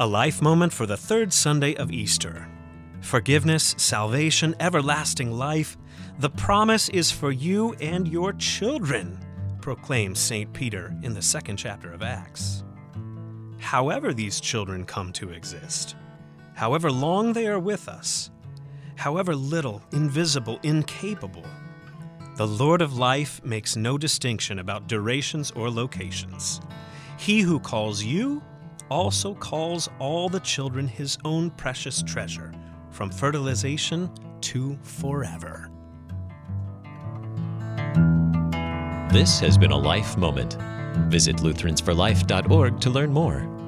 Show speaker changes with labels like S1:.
S1: A life moment for the third Sunday of Easter. Forgiveness, salvation, everlasting life. The promise is for you and your children, proclaims St. Peter in the second chapter of Acts. However, these children come to exist, however long they are with us, however little, invisible, incapable, the Lord of life makes no distinction about durations or locations. He who calls you also calls all the children his own precious treasure, from fertilization to forever.
S2: This has been a Life Moment. Visit Lutheransforlife.org to learn more.